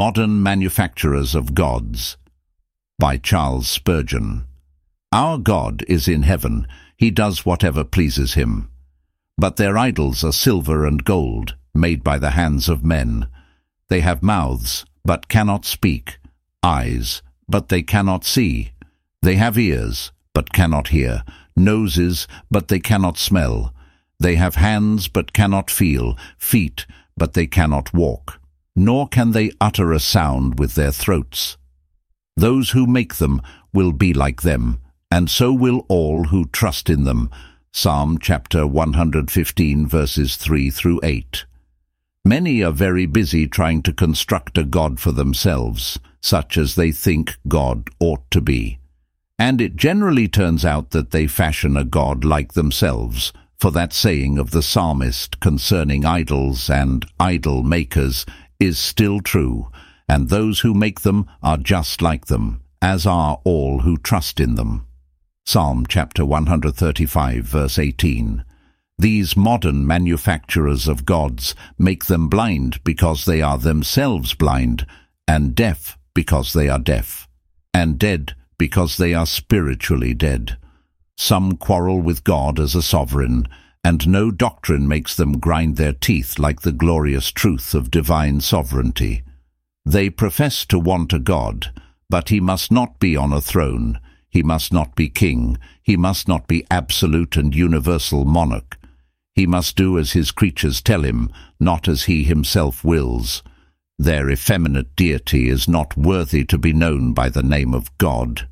Modern Manufacturers of Gods by Charles Spurgeon Our God is in heaven, he does whatever pleases him. But their idols are silver and gold, made by the hands of men. They have mouths, but cannot speak, eyes, but they cannot see. They have ears, but cannot hear, noses, but they cannot smell. They have hands, but cannot feel, feet, but they cannot walk. Nor can they utter a sound with their throats. Those who make them will be like them, and so will all who trust in them. Psalm chapter 115 verses 3 through 8. Many are very busy trying to construct a God for themselves, such as they think God ought to be. And it generally turns out that they fashion a God like themselves, for that saying of the psalmist concerning idols and idol makers is still true, and those who make them are just like them, as are all who trust in them. Psalm chapter 135 verse 18 these modern manufacturers of gods make them blind because they are themselves blind, and deaf because they are deaf, and dead because they are spiritually dead. Some quarrel with God as a sovereign, and no doctrine makes them grind their teeth like the glorious truth of divine sovereignty. They profess to want a God, but he must not be on a throne, he must not be king, he must not be absolute and universal monarch. He must do as his creatures tell him, not as he himself wills. Their effeminate deity is not worthy to be known by the name of God.